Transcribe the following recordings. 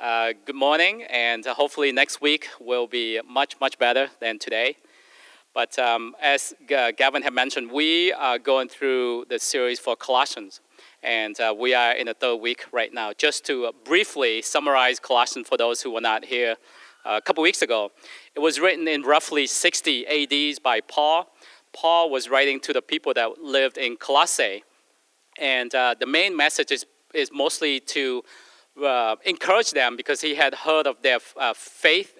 Uh, good morning, and uh, hopefully next week will be much, much better than today. But um, as G- Gavin had mentioned, we are going through the series for Colossians, and uh, we are in the third week right now. Just to briefly summarize Colossians for those who were not here uh, a couple weeks ago, it was written in roughly 60 ADs by Paul. Paul was writing to the people that lived in Colossae, and uh, the main message is, is mostly to uh, encourage them because he had heard of their uh, faith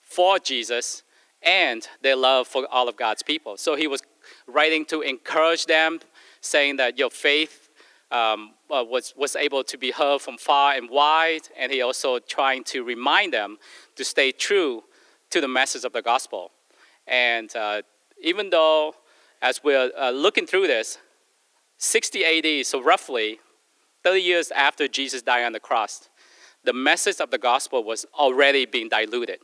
for Jesus and their love for all of God's people. So he was writing to encourage them, saying that your faith um, uh, was, was able to be heard from far and wide, and he also trying to remind them to stay true to the message of the gospel. And uh, even though, as we're uh, looking through this, 60 AD, so roughly 30 years after Jesus died on the cross, the message of the gospel was already being diluted.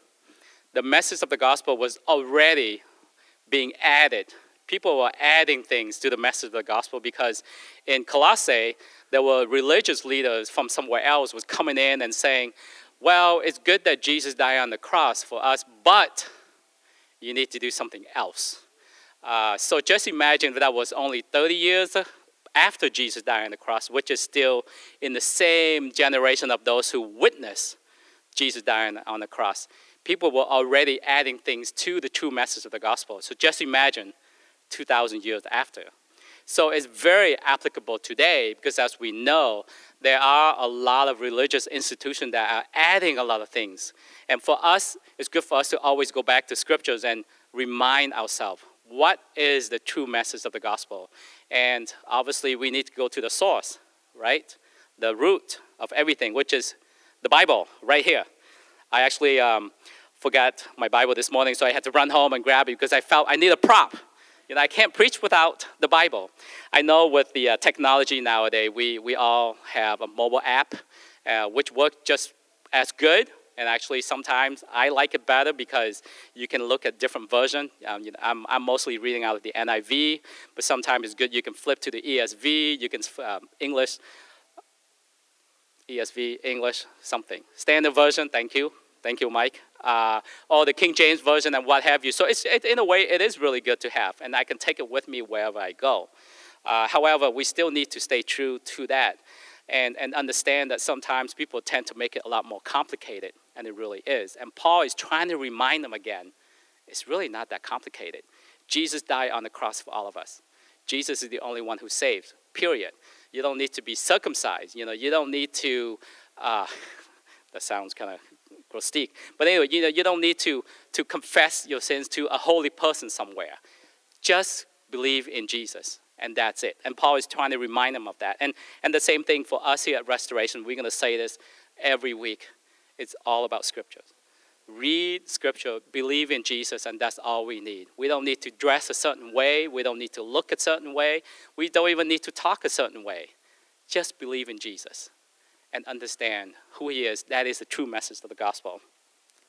The message of the gospel was already being added. People were adding things to the message of the gospel because in Colossae, there were religious leaders from somewhere else was coming in and saying, well, it's good that Jesus died on the cross for us, but you need to do something else. Uh, so just imagine that, that was only 30 years after Jesus died on the cross, which is still in the same generation of those who witnessed Jesus dying on the cross. People were already adding things to the true message of the gospel. So just imagine 2,000 years after. So it's very applicable today because, as we know, there are a lot of religious institutions that are adding a lot of things. And for us, it's good for us to always go back to scriptures and remind ourselves what is the true message of the gospel. And obviously, we need to go to the source, right? The root of everything, which is the Bible, right here. I actually um, forgot my Bible this morning, so I had to run home and grab it because I felt I need a prop. You know, I can't preach without the Bible. I know with the uh, technology nowadays, we, we all have a mobile app, uh, which works just as good and actually sometimes I like it better because you can look at different versions. Um, you know, I'm, I'm mostly reading out of the NIV, but sometimes it's good you can flip to the ESV, you can um, English, ESV, English, something. Standard version, thank you. Thank you, Mike. Uh, or the King James version and what have you. So it's, it, in a way, it is really good to have, and I can take it with me wherever I go. Uh, however, we still need to stay true to that and, and understand that sometimes people tend to make it a lot more complicated and it really is. And Paul is trying to remind them again it's really not that complicated. Jesus died on the cross for all of us. Jesus is the only one who saves, period. You don't need to be circumcised. You know, you don't need to, uh, that sounds kind of grostic. But anyway, you know, you don't need to, to confess your sins to a holy person somewhere. Just believe in Jesus, and that's it. And Paul is trying to remind them of that. And, and the same thing for us here at Restoration. We're going to say this every week it's all about Scripture. Read scripture, believe in Jesus, and that's all we need. We don't need to dress a certain way. We don't need to look a certain way. We don't even need to talk a certain way. Just believe in Jesus and understand who He is. That is the true message of the gospel.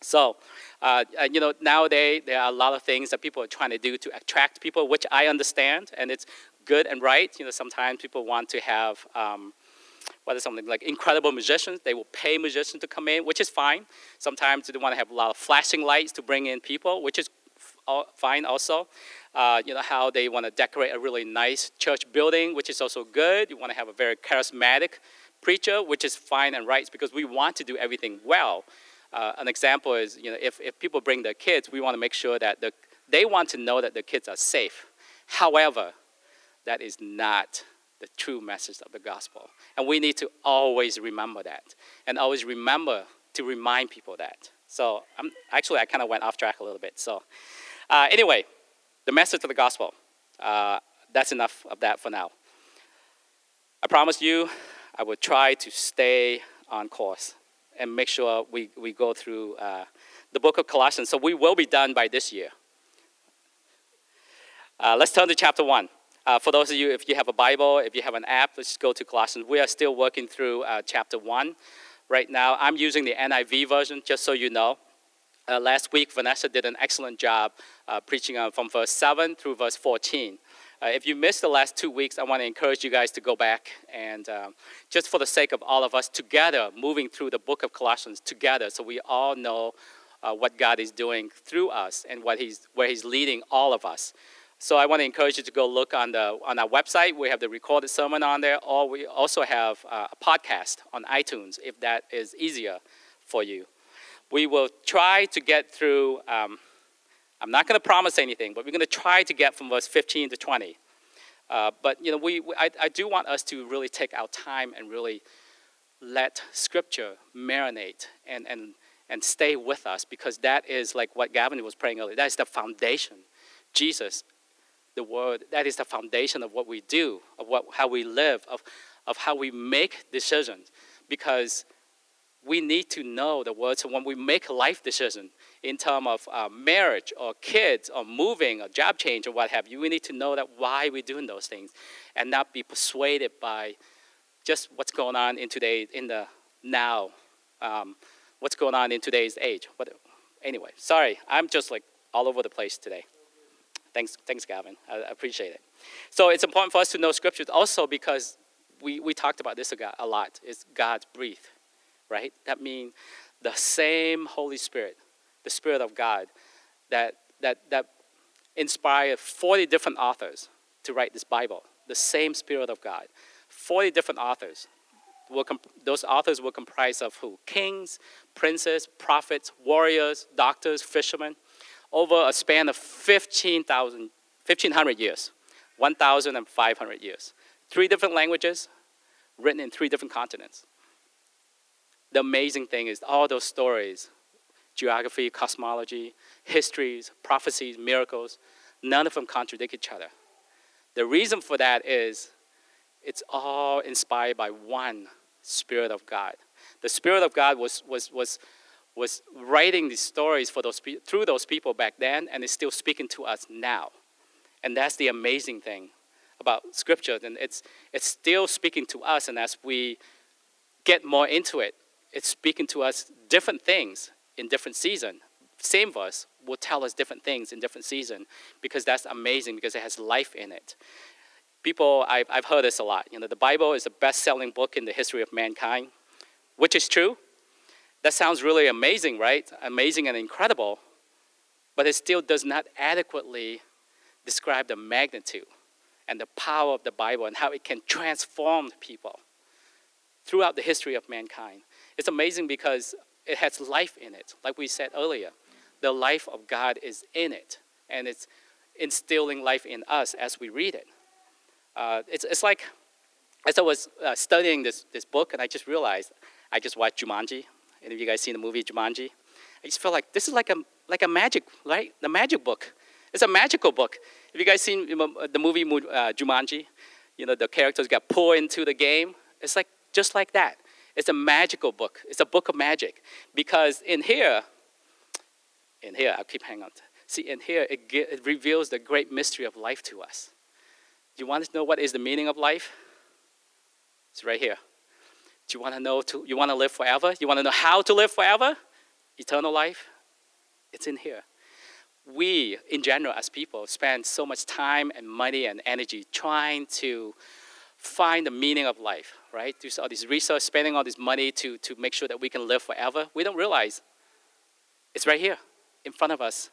So, uh, you know, nowadays there are a lot of things that people are trying to do to attract people, which I understand, and it's good and right. You know, sometimes people want to have um, whether something like incredible musicians, they will pay musicians to come in, which is fine. Sometimes they want to have a lot of flashing lights to bring in people, which is fine also. Uh, you know how they want to decorate a really nice church building, which is also good. You want to have a very charismatic preacher, which is fine and right because we want to do everything well. Uh, an example is, you know, if, if people bring their kids, we want to make sure that the, they want to know that the kids are safe. However, that is not the true message of the gospel. And we need to always remember that and always remember to remind people that. So I'm, actually, I kind of went off track a little bit. So uh, anyway, the message of the gospel. Uh, that's enough of that for now. I promise you, I will try to stay on course and make sure we, we go through uh, the book of Colossians. So we will be done by this year. Uh, let's turn to chapter 1. Uh, for those of you, if you have a Bible, if you have an app, let's go to Colossians. We are still working through uh, chapter 1 right now. I'm using the NIV version, just so you know. Uh, last week, Vanessa did an excellent job uh, preaching from verse 7 through verse 14. Uh, if you missed the last two weeks, I want to encourage you guys to go back and just for the sake of all of us together, moving through the book of Colossians together, so we all know what God is doing through us and what he's, where He's leading all of us. So I want to encourage you to go look on, the, on our website. We have the recorded sermon on there, or we also have uh, a podcast on iTunes if that is easier for you. We will try to get through. Um, I'm not going to promise anything, but we're going to try to get from verse 15 to 20. Uh, but you know, we, we I, I, do want us to really take our time and really let Scripture marinate and, and, and stay with us because that is like what Gavin was praying earlier. That is the foundation. Jesus, the Word, that is the foundation of what we do, of what, how we live, of, of how we make decisions. Because we need to know the word. So when we make life decision in terms of uh, marriage or kids or moving or job change or what have you, we need to know that why we're doing those things and not be persuaded by just what's going on in today, in the now, um, what's going on in today's age. But anyway, sorry, I'm just like all over the place today. Thanks, thanks, Gavin. I, appreciate it. So it's important for us to know scriptures also because we, we talked about this a lot. It's God's breathe right? That means the same Holy Spirit, the Spirit of God, that, that, that inspired 40 different authors to write this Bible, the same Spirit of God. 40 different authors. Comp- those authors were comprised of who? Kings, princes, prophets, warriors, doctors, fishermen, over a span of 15,000, 1,500 years, 1,500 years. Three different languages, written in three different continents the amazing thing is all those stories geography, cosmology, histories, prophecies, miracles none of them contradict each other. The reason for that is it's all inspired by one Spirit of God. The Spirit of God was, was, was, was writing these stories for those, through those people back then, and is still speaking to us now. And that's the amazing thing about Scripture. And it's, it's still speaking to us, and as we get more into it, it's speaking to us different things in different season. Same verse will tell us different things in different season because that's amazing because it has life in it. People, I've, I've heard this a lot. You know, the Bible is the best-selling book in the history of mankind, which is true. That sounds really amazing, right? Amazing and incredible, but it still does not adequately describe the magnitude and the power of the Bible and how it can transform people throughout the history of mankind. It's amazing because it has life in it. Like we said earlier, the life of God is in it, and it's instilling life in us as we read it. Uh, it's, it's like, as I was uh, studying this, this book, and I just realized I just watched Jumanji. Any of you guys seen the movie Jumanji? I just felt like this is like a, like a magic, right? The magic book. It's a magical book. Have you guys seen the movie uh, Jumanji? You know, the characters get pulled into the game. It's like just like that. It's a magical book. It's a book of magic. Because in here, in here, I'll keep hanging on. See, in here, it, it reveals the great mystery of life to us. Do you want to know what is the meaning of life? It's right here. You want to know, to, you want to live forever? You want to know how to live forever? Eternal life? It's in here. We, in general, as people, spend so much time and money and energy trying to find the meaning of life, right? Do all this research, spending all this money to, to make sure that we can live forever. We don't realize it's right here in front of us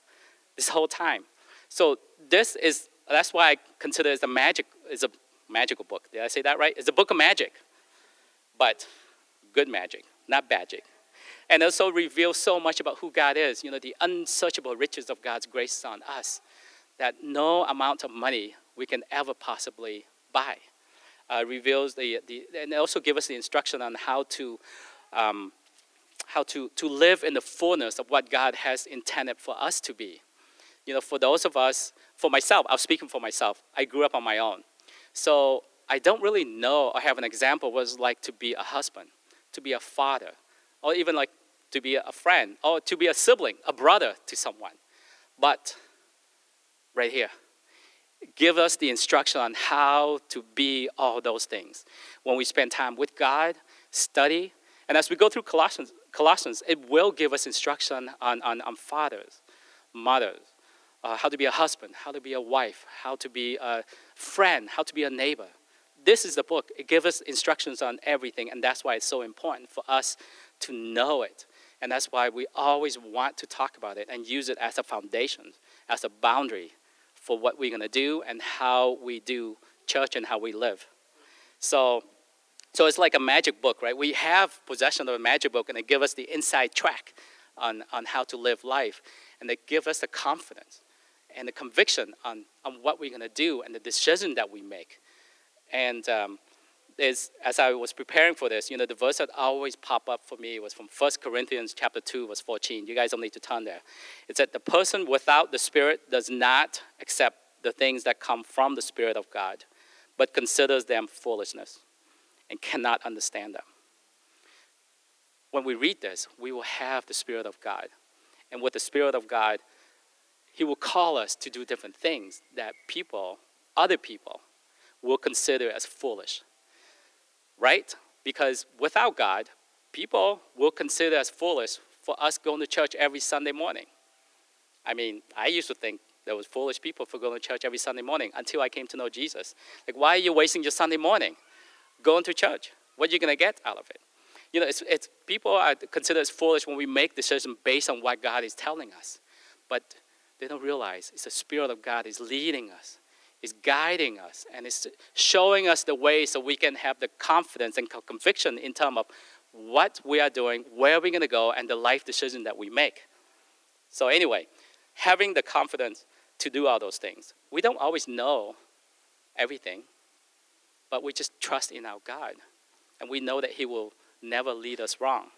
this whole time. So this is, that's why I consider it a magic, it's a magical book. Did I say that right? It's a book of magic, but good magic, not magic. And also reveals so much about who God is, you know, the unsearchable riches of God's grace on us that no amount of money we can ever possibly buy uh, reveals the, the, and also give us the instruction on how to, um, how to, to live in the fullness of what God has intended for us to be. You know, for those of us, for myself, I'm speaking for myself, I grew up on my own. So I don't really know or have an example what it's like to be a husband, to be a father, or even like to be a friend, or to be a sibling, a brother to someone. But right here, give us the instruction on how to be all those things. When we spend time with God, study, and as we go through Colossians, Colossians it will give us instruction on, on, on fathers, mothers, uh, how to be a husband, how to be a wife, how to be a friend, how to be a neighbor. This is the book. It gives us instructions on everything, and that's why it's so important for us to know it. And that's why we always want to talk about it and use it as a foundation, as a boundary for what we're going to do and how we do church and how we live. So, so it's like a magic book, right? We have possession of a magic book, and it gives us the inside track on, on how to live life. And they give us the confidence and the conviction on, on what we're going to do and the decision that we make. And um, as I was preparing for this, you know, the verse that always pop up for me was from 1 Corinthians chapter 2, verse 14. You guys don't need to turn there. It said, the person without the Spirit does not accept the things that come from the Spirit of God, but considers them foolishness and cannot understand them. When we read this, we will have the Spirit of God. And with the Spirit of God, He will call us to do different things that people, other people, will consider as foolish. Right? Because without God, people will consider as foolish for us going to church every Sunday morning. I mean, I used to think there was foolish people for going to church every Sunday morning until I came to know Jesus. Like, why are you wasting your Sunday morning going to church? What are you going to get out of it? You know, it's, it's, people are considered as foolish when we make decisions based on what God is telling us. But they don't realize it's the Spirit of God is leading us, is guiding us, and is showing us the way so we can have the confidence and conviction in terms of what we are doing, where we're going to go, and the life decision that we make. So, anyway, having the confidence to do all those things. We don't always know everything, but we just trust in our God. And we know that He will never lead us wrong.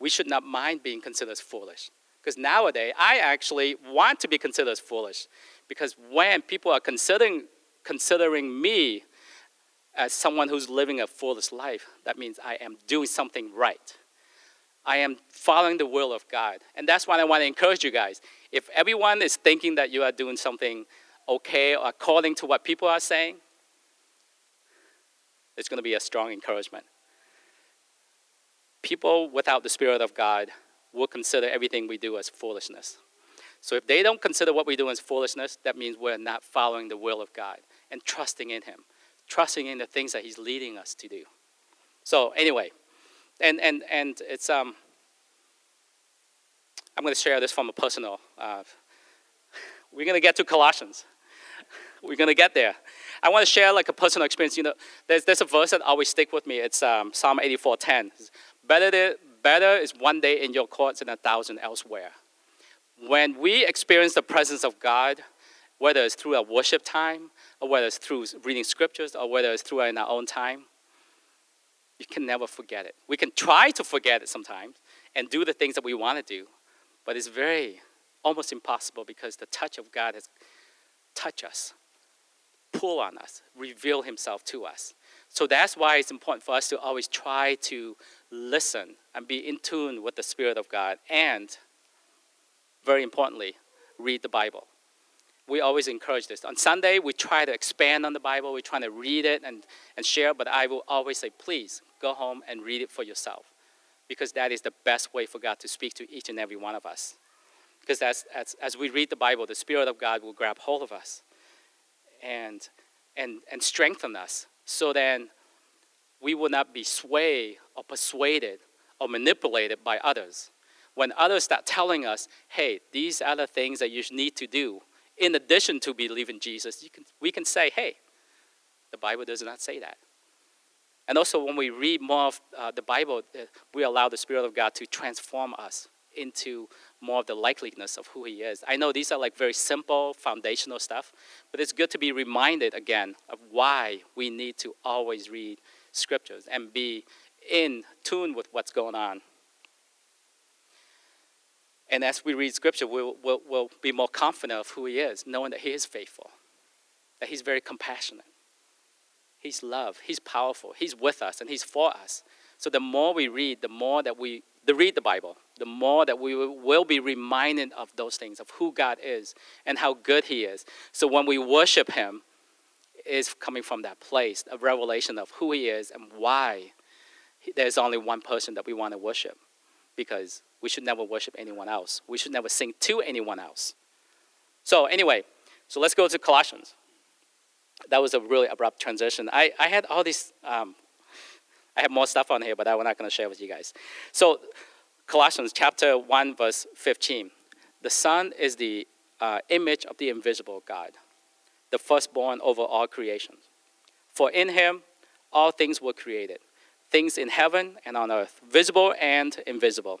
We should not mind being considered foolish. Because nowadays, I actually want to be considered foolish. Because when people are considering, considering me as someone who's living a foolish life, that means I am doing something right. I am following the will of God. And that's why I want to encourage you guys. If everyone is thinking that you are doing something okay or according to what people are saying, it's going to be a strong encouragement people without the Spirit of God will consider everything we do as foolishness. So if they don't consider what we do as foolishness, that means we're not following the will of God and trusting in Him, trusting in the things that He's leading us to do. So anyway, and and and it's um. I'm going to share this from a personal. Uh, we're going to get to Colossians. We're going to get there. I want to share like a personal experience. You know, there's, there's a verse that always stick with me. It's um, Psalm 84:10. Better, better is one day in your courts than a thousand elsewhere. When we experience the presence of God, whether it's through a worship time, or whether it's through reading scriptures, or whether it's through in our own time, you can never forget it. We can try to forget it sometimes and do the things that we want to do, but it's very almost impossible because the touch of God has touched us, pull on us, reveal Himself to us. So that's why it's important for us to always try to listen and be in tune with the Spirit of God, and very importantly, read the Bible. We always encourage this. On Sunday, we try to expand on the Bible, we try to read it and, and share, but I will always say, please go home and read it for yourself, because that is the best way for God to speak to each and every one of us. Because as, as, as we read the Bible, the Spirit of God will grab hold of us and, and, and strengthen us so then we will not be swayed or persuaded or manipulated by others. When others start telling us, hey, these are the things that you need to do, in addition to believing in Jesus, can, we can say, hey, the Bible does not say that. And also, when we read more of uh, the Bible, uh, we allow the Spirit of God to transform us into more of the likeliness of who He is. I know these are like very simple, foundational stuff, but it's good to be reminded again of why we need to always read scriptures and be in tune with what's going on. And as we read scripture, we'll, we'll, we'll be more confident of who He is, knowing that He is faithful, that He's very compassionate. He's love, He's powerful, He's with us, and He's for us. So the more we read, the more that we the read the Bible, the more that we will be reminded of those things, of who God is and how good He is. So when we worship Him, is coming from that place, a revelation of who He is and why there's only one person that we want to worship. Because we should never worship anyone else. We should never sing to anyone else. So anyway, so let's go to Colossians. that was a really abrupt transition. I, I had all these, um, I have more stuff on here, but I'm not going to share with you guys. So, Colossians chapter 1, verse 15. The Son is the uh, image of the invisible God, the firstborn over all creation. For in him all things were created, things in heaven and on earth, visible and invisible.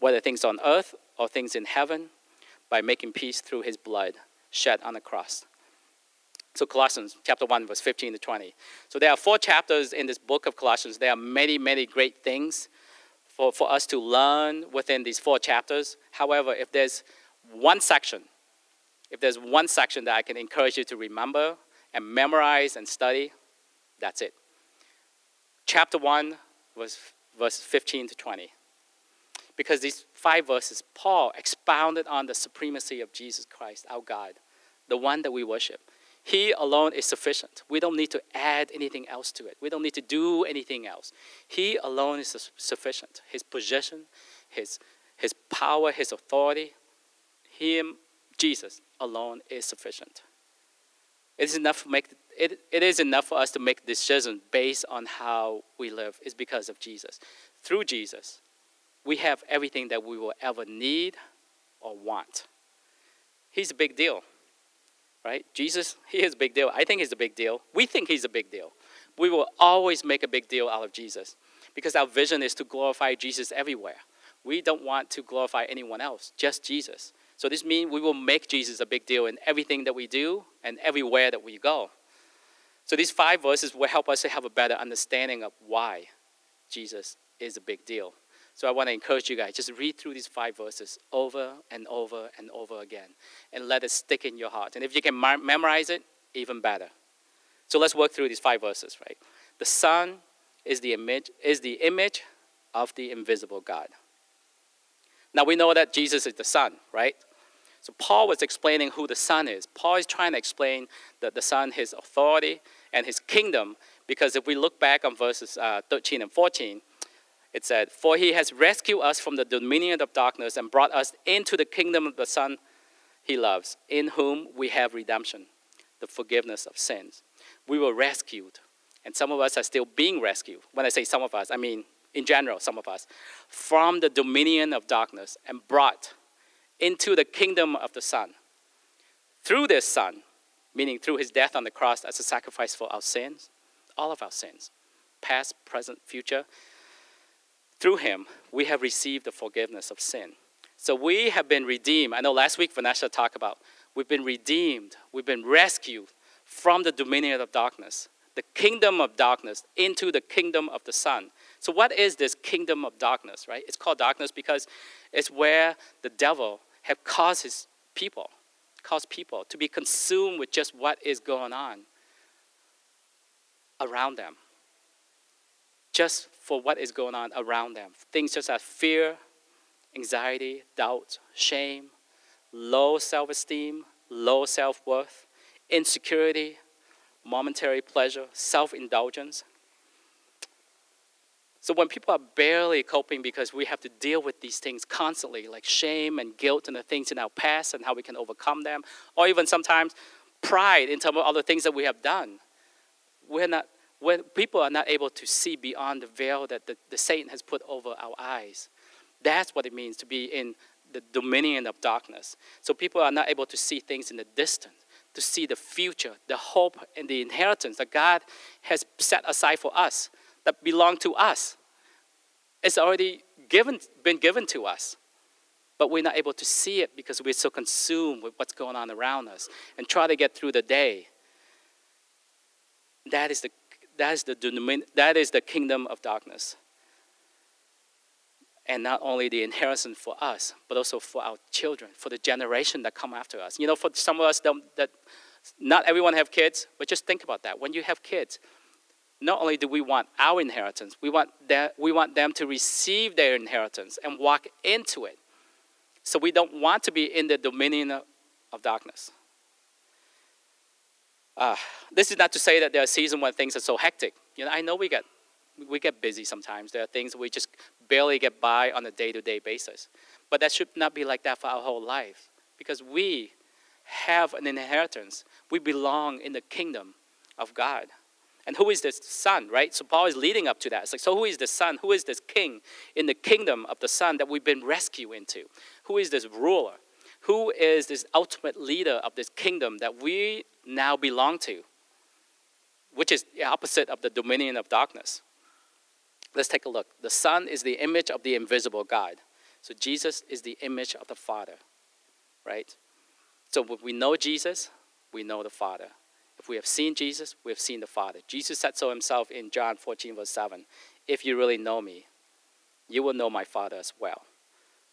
whether things on earth or things in heaven, by making peace through his blood shed on the cross. So Colossians chapter 1, verse 15 to 20. So there are four chapters in this book of Colossians. There are many, many great things for, for us to learn within these four chapters. However, if there's one section, if there's one section that I can encourage you to remember and memorize and study, that's it. Chapter 1 was verse 15 to 20. Because these five verses, Paul expounded on the supremacy of Jesus Christ, our God, the one that we worship. He alone is sufficient. We don't need to add anything else to it. We don't need to do anything else. He alone is sufficient. His position, his, his power, his authority, Him, Jesus alone is sufficient. It is enough make it, it is enough for us to make decisions based on how we live. It's because of Jesus. Through Jesus, we have everything that we will ever need or want. He's a big deal right? Jesus, he is a big deal. I think he's a big deal. We think he's a big deal. We will always make a big deal out of Jesus because our vision is to glorify Jesus everywhere. We don't want to glorify anyone else, just Jesus. So this means we will make Jesus a big deal in everything that we do and everywhere that we go. So these five verses will help us to have a better understanding of why Jesus is a big deal. So I want to encourage you guys just read through these five verses over and over and over again and let it stick in your heart. And if you can memorize it, even better. So let's work through these five verses, right? The Son is the image is the image of the invisible God. Now we know that Jesus is the Son, right? So Paul was explaining who the Son is. Paul is trying to explain that the Son, his authority and his kingdom, because if we look back on verses uh, 13 and 14, it said, For he has rescued us from the dominion of darkness and brought us into the kingdom of the Son he loves, in whom we have redemption, the forgiveness of sins. We were rescued, and some of us are still being rescued. When I say some of us, I mean in general, some of us, from the dominion of darkness and brought into the kingdom of the Son. Through this Son, meaning through his death on the cross as a sacrifice for our sins, all of our sins, past, present, future, through him, we have received the forgiveness of sin. So we have been redeemed. I know last week Vanessa talked about we've been redeemed, we've been rescued from the dominion of darkness, the kingdom of darkness, into the kingdom of the Son. So, what is this kingdom of darkness, right? It's called darkness because it's where the devil have caused his people, caused people to be consumed with just what is going on around them just for what is going on around them. Things such as fear, anxiety, doubt, shame, low self esteem, low self worth, insecurity, momentary pleasure, self indulgence. So when people are barely coping because we have to deal with these things constantly, like shame and guilt and the things in our past and how we can overcome them, or even sometimes pride in terms of other things that we have done, we're not when people are not able to see beyond the veil that the, the Satan has put over our eyes. That's what it means to be in the dominion of darkness. So people are not able to see things in the distance, to see the future, the hope, and the inheritance that God has set aside for us, that belong to us. It's already given, been given to us. But we're not able to see it because we're so consumed with what's going on around us and try to get through the day. That is the that is the, that is the kingdom of darkness. And not only the inheritance for us, but also for our children, for the generation that come after us. You know, for some of us that, that Not everyone have kids, but just think about that. When you have kids, not only do we want our inheritance, we want, that, we want them to receive their inheritance and walk into it. So we don't want to be in the dominion of darkness. Uh, this is not to say that there are seasons when things are so hectic. You know, I know we get we get busy sometimes. There are things we just barely get by on a day-to-day basis. But that should not be like that for our whole life, because we have an inheritance. We belong in the kingdom of God. And who is this son, right? So Paul is leading up to that. It's like, so who is the son? Who is this king in the kingdom of the son that we've been rescued into? Who is this ruler? Who is this ultimate leader of this kingdom that we now belong to? Which is the opposite of the dominion of darkness. Let's take a look. The Son is the image of the invisible God. So Jesus is the image of the Father, right? So when we know Jesus, we know the Father. If we have seen Jesus, we have seen the Father. Jesus said so himself in John 14, verse 7. If you really know me, you will know my Father as well.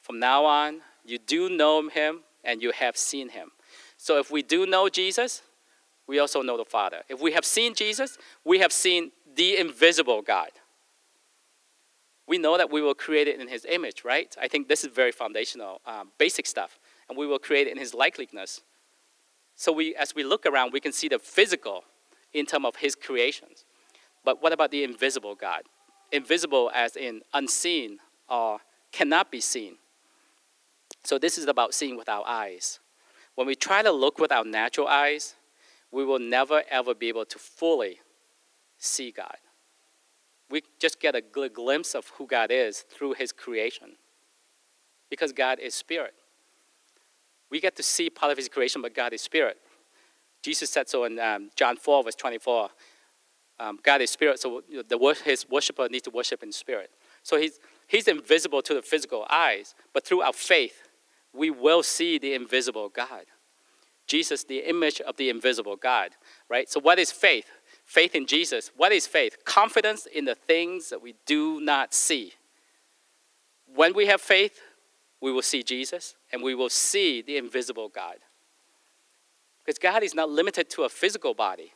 From now on, you do know him and you have seen him. So if we do know Jesus, we also know the Father. If we have seen Jesus, we have seen the invisible God. We know that we were created in his image, right? I think this is very foundational, um, basic stuff. And we were created in his likeness. So we, as we look around, we can see the physical in terms of his creations. But what about the invisible God? Invisible as in unseen or cannot be seen. So this is about seeing with our eyes. When we try to look with our natural eyes, we will never ever be able to fully see God. We just get a gl- glimpse of who God is through his creation. Because God is spirit. We get to see part of his creation, but God is spirit. Jesus said so in um, John 4, verse 24. Um, God is spirit, so the, his worshiper needs to worship in spirit. So he's, he's invisible to the physical eyes, but through our faith, we will see the invisible God. Jesus, the image of the invisible God, right? So, what is faith? Faith in Jesus. What is faith? Confidence in the things that we do not see. When we have faith, we will see Jesus and we will see the invisible God. Because God is not limited to a physical body.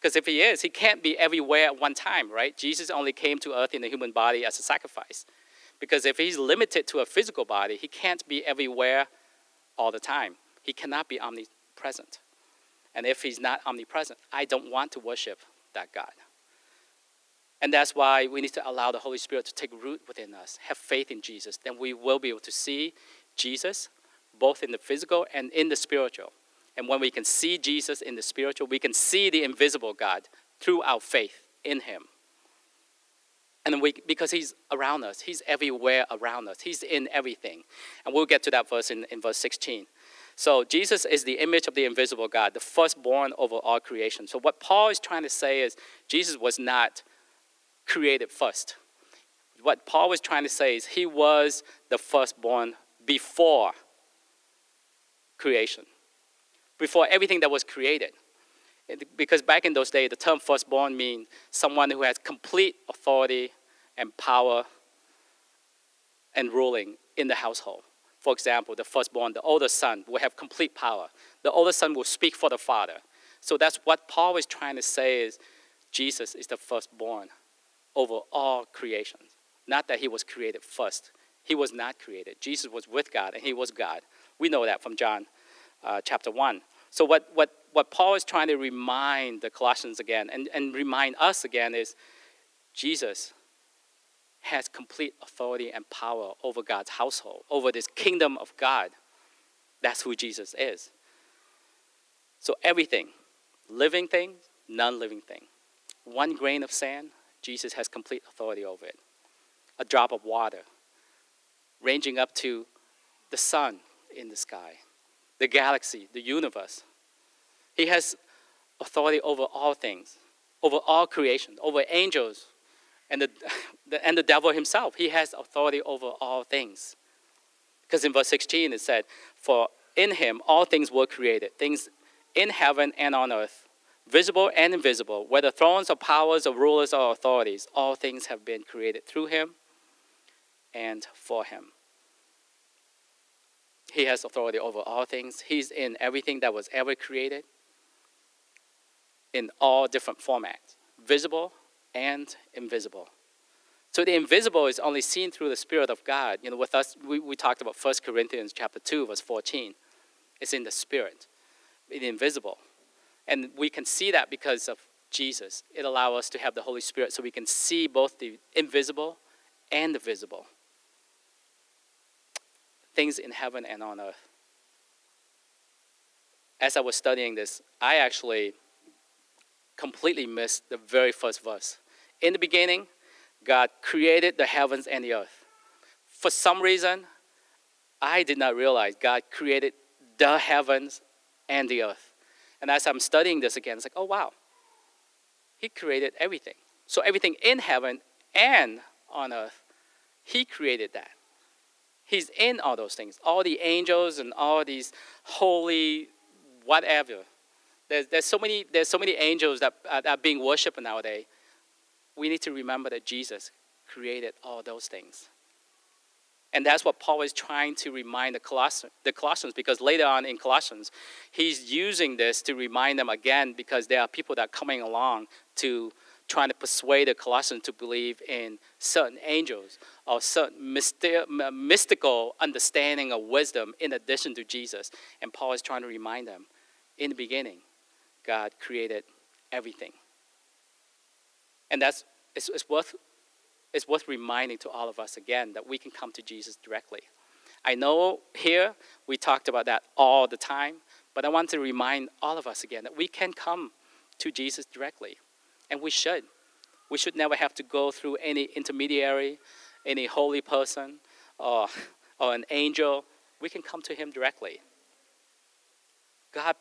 Because if He is, He can't be everywhere at one time, right? Jesus only came to earth in a human body as a sacrifice. Because if He's limited to a physical body, He can't be everywhere all the time. He cannot be omnipresent. And if He's not omnipresent, I don't want to worship that God. And that's why we need to allow the Holy Spirit to take root within us, have faith in Jesus. Then we will be able to see Jesus both in the physical and in the spiritual. And when we can see Jesus in the spiritual, we can see the invisible God through our faith in Him. And we, because He's around us, He's everywhere around us, He's in everything. And we'll get to that verse in, in verse 16. So Jesus is the image of the invisible God, the firstborn over all creation. So what Paul is trying to say is Jesus was not created first. What Paul was trying to say is he was the firstborn before creation, before everything that was created. Because back in those days, the term firstborn means someone who has complete authority and power and ruling in the household. For example, the firstborn, the older son, will have complete power. The older son will speak for the father. So that's what Paul is trying to say is Jesus is the firstborn over all creations. Not that he was created first. He was not created. Jesus was with God and he was God. We know that from John uh, chapter 1. So what, what, what Paul is trying to remind the Colossians again and, and remind us again is Jesus has complete authority and power over God's household, over this kingdom of God. That's who Jesus is. So, everything, living thing, non living thing, one grain of sand, Jesus has complete authority over it. A drop of water, ranging up to the sun in the sky, the galaxy, the universe. He has authority over all things, over all creation, over angels, and the, and the devil himself. He has authority over all things. Because in verse 16 it said, For in him all things were created, things in heaven and on earth, visible and invisible, whether thrones or powers or rulers or authorities, all things have been created through him and for him. He has authority over all things. He's in everything that was ever created. in all different formats visible and invisible. So the invisible is only seen through the Spirit of God. You know, with us, we, we talked about 1 Corinthians chapter 2, verse 14. It's in the Spirit, the invisible. And we can see that because of Jesus. It allows us to have the Holy Spirit so we can see both the invisible and the visible. Things in heaven and on earth. As I was studying this, I actually completely missed the very first verse. In the beginning, God created the heavens and the earth. For some reason, I did not realize God created the heavens and the earth. And as I'm studying this again, it's like, oh, wow. He created everything. So everything in heaven and on earth, He created that. He's in all those things. All the angels and all these holy whatever. There's, there's, so, many, there's so many angels that, uh, that are being worshipped nowadays we need to remember that Jesus created all those things. And that's what Paul is trying to remind the, Colossians, the Colossians, because later on in Colossians, he's using this to remind them again because there are people that are coming along to trying to persuade the Colossians to believe in certain angels or certain mystical understanding of wisdom in addition to Jesus. And Paul is trying to remind them in the beginning, God created everything. And that's it's, it's, worth, it's worth reminding to all of us again that we can come to Jesus directly. I know here we talked about that all the time, but I want to remind all of us again that we can come to Jesus directly, and we should. We should never have to go through any intermediary, any holy person, or, or an angel. We can come to Him directly. God,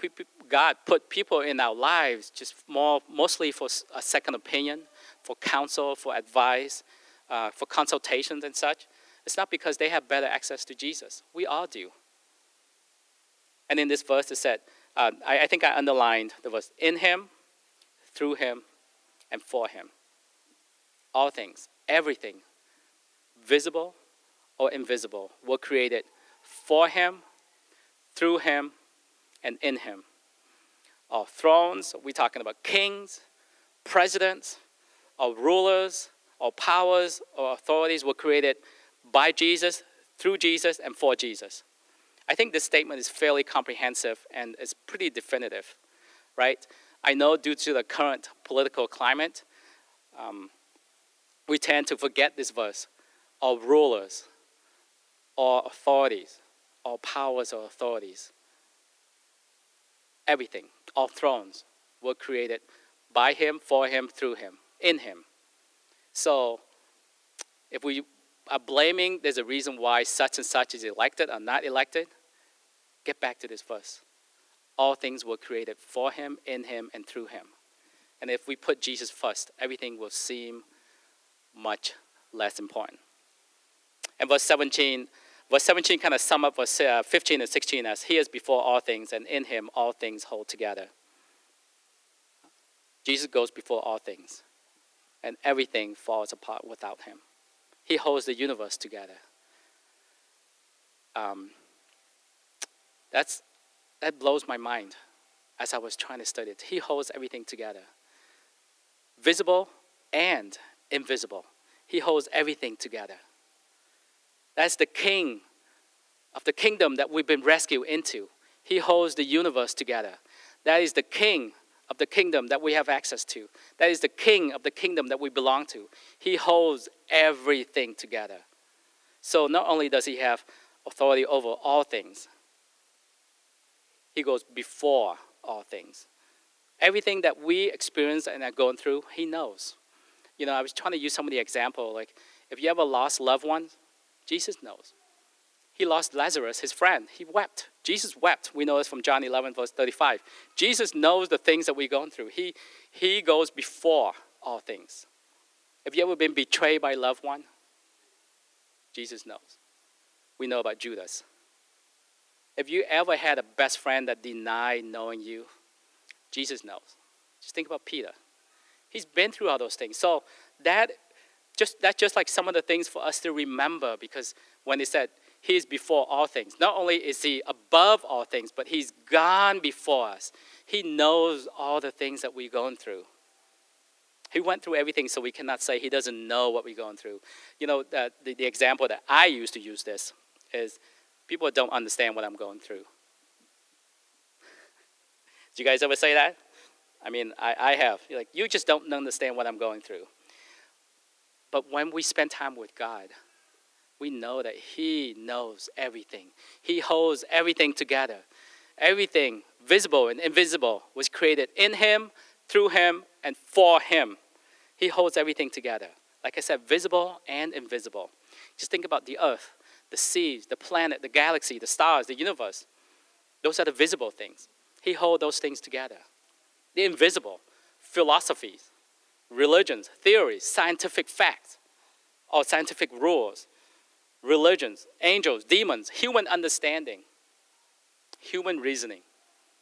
God put people in our lives just more, mostly for a second opinion, for counsel, for advice, uh, for consultations and such. It's not because they have better access to Jesus. We all do. And in this verse, it said, uh, I, I think I underlined the verse in Him, through Him, and for Him. All things, everything, visible or invisible, were created for Him, through Him, and in him. Our thrones, we're talking about kings, presidents, our rulers, our powers, our authorities were created by Jesus, through Jesus, and for Jesus. I think this statement is fairly comprehensive and is pretty definitive, right? I know due to the current political climate, um, we tend to forget this verse. Our rulers, our authorities, our powers or authorities everything, all thrones were created by him, for him, through him, in him. So if we are blaming there's a reason why such and such is elected or not elected, get back to this verse. All things were created for him, in him, and through him. And if we put Jesus first, everything will seem much less important. And verse 17 Verse 17 kind of sum up verse uh, 15 and 16 as He is before all things, and in Him all things hold together. Jesus goes before all things, and everything falls apart without Him. He holds the universe together. Um, that's, that blows my mind as I was trying to study it. He holds everything together visible and invisible. He holds everything together. That's the king of the kingdom that we've been rescued into. He holds the universe together. That is the king of the kingdom that we have access to. That is the king of the kingdom that we belong to. He holds everything together. So not only does he have authority over all things, he goes before all things. Everything that we experience and are going through, he knows. You know, I was trying to use some of the example, like if you ever lost loved ones, Jesus knows. He lost Lazarus, his friend. He wept. Jesus wept. We know this from John 11, verse 35. Jesus knows the things that we're going through. He, he goes before all things. Have you ever been betrayed by a loved one? Jesus knows. We know about Judas. Have you ever had a best friend that denied knowing you? Jesus knows. Just think about Peter. He's been through all those things. So that just that's just like some of the things for us to remember because when he said He is before all things. Not only is He above all things, but He's gone before us. He knows all the things that we're going through. He went through everything, so we cannot say He doesn't know what we're going through. You know, the, the example that I used to use this is people don't understand what I'm going through. Do you guys ever say that? I mean, I, I have. You're like, you just don't understand what I'm going through. But when we spend time with God, we know that He knows everything. He holds everything together. Everything, visible and invisible, was created in Him, through Him, and for Him. He holds everything together. Like I said, visible and invisible. Just think about the earth, the seas, the planet, the galaxy, the stars, the universe. Those are the visible things. He holds those things together. The invisible, philosophies, religions, theories, scientific facts, or scientific rules, religions, angels, demons, human understanding, human reasoning.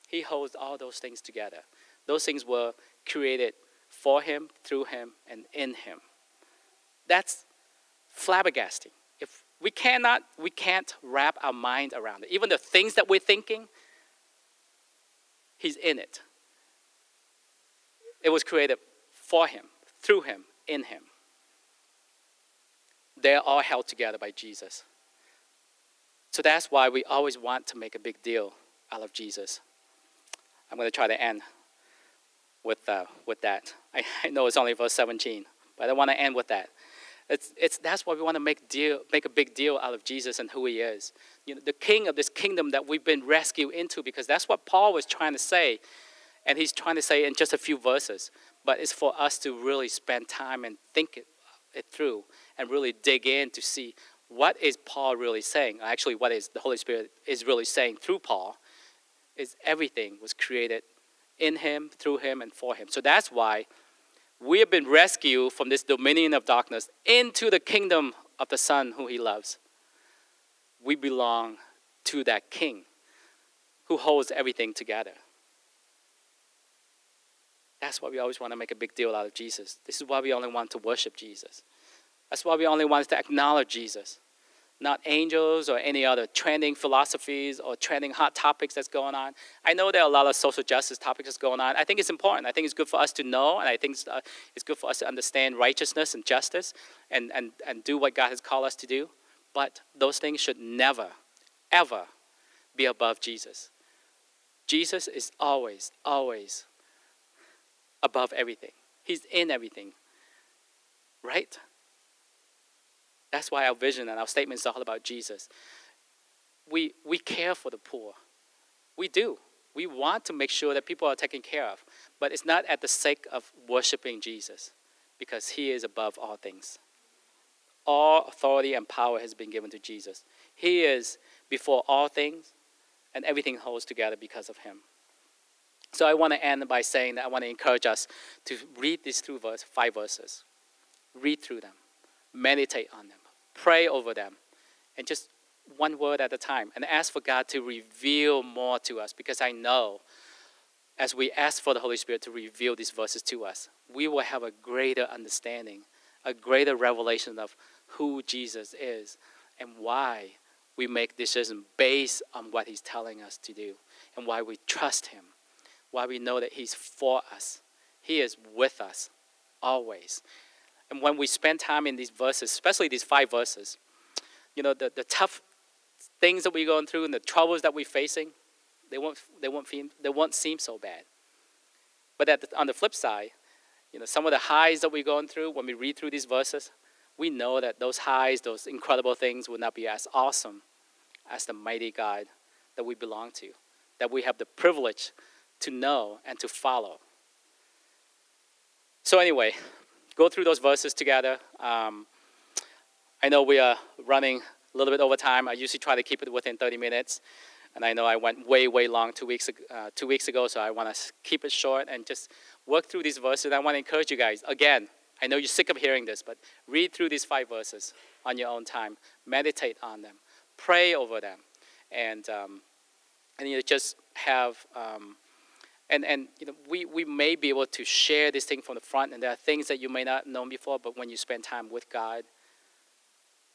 He holds all those things together. Those things were created for him, through him, and in him. That's flabbergasting. If we cannot, we can't wrap our mind around it. Even the things that we're thinking, he's in it. It was created for him, through him, in him they're all held together by Jesus. So that's why we always want to make a big deal out of Jesus. I'm going to try to end with, uh, with that. I, I know it's only verse 17, but I want to end with that. It's, it's, that's why we want to make, deal, make a big deal out of Jesus and who he is. You know, the king of this kingdom that we've been rescued into, because that's what Paul was trying to say. And he's trying to say in just a few verses. But it's for us to really spend time and think it, it through and really dig in to see what is Paul really saying. Actually, what is the Holy Spirit is really saying through Paul is everything was created in him, through him, and for him. So that's why we have been rescued from this dominion of darkness into the kingdom of the Son who he loves. We belong to that King who holds everything together. That's why we always want to make a big deal out of Jesus. This is why we only want to worship Jesus. That's why we only want to acknowledge Jesus, not angels or any other trending philosophies or trending hot topics that's going on. I know there are a lot of social justice topics that's going on. I think it's important. I think it's good for us to know, and I think it's, uh, it's good for us to understand righteousness and justice and, and, and do what God has called us to do. But those things should never, ever be above Jesus. Jesus is always, always above everything. He's in everything. Right? That's why our vision and our statements are all about Jesus. We, we care for the poor. We do. We want to make sure that people are taken care of. But it's not at the sake of worshiping Jesus, because he is above all things. All authority and power has been given to Jesus. He is before all things, and everything holds together because of him. So I want to end by saying that I want to encourage us to read these two verse, five verses. Read through them meditate on them, pray over them, and just one word at a time, and ask for God to reveal more to us because I know as we ask for the Holy Spirit to reveal these verses to us, we will have a greater understanding, a greater revelation of who Jesus is and why we make decisions based on what He's telling us to do and why we trust Him, why we know that He's for us. He is with us always. And when we spend time in these verses, especially these five verses, you know, the, the tough things that we're going through and the troubles that we're facing, they won't, they won't, seem, they won't seem so bad. But the, on the flip side, you know, some of the highs that we're going through when we read through these verses, we know that those highs, those incredible things will not be as awesome as the mighty God that we belong to, that we have the privilege to know and to follow. So, anyway, go through those verses together. Um, I know we are running a little bit over time. I usually try to keep it within 30 minutes. And I know I went way, way long two weeks, uh, two weeks ago, so I want to keep it short and just work through these verses. I want to encourage you guys. Again, I know you're sick of hearing this, but read through these five verses on your own time. Meditate on them. Pray over them. And, um, and you just have um, and and you know we, we may be able to share this thing from the front and there are things that you may not know before but when you spend time with god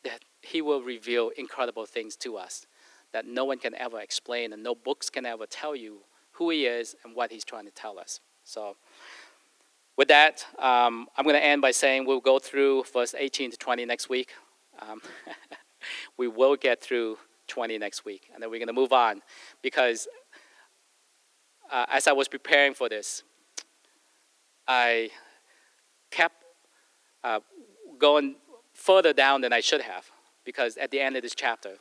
that He will reveal incredible things to us that no one can ever explain and no books can ever tell you who He is and what He's trying to tell us. So, with that, um, I'm going to end by saying we'll go through verse 18 to 20 next week. Um, we will get through 20 next week, and then we're going to move on because uh, as I was preparing for this, I kept uh, going further down than I should have because at the end of this chapter,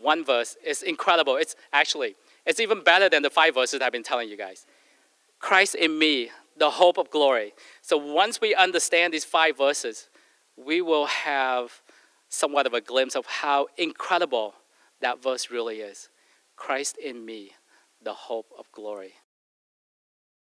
one verse is incredible. It's actually it's even better than the five verses I've been telling you guys. Christ in me, the hope of glory. So once we understand these five verses, we will have somewhat of a glimpse of how incredible that verse really is. Christ in me, the hope of glory.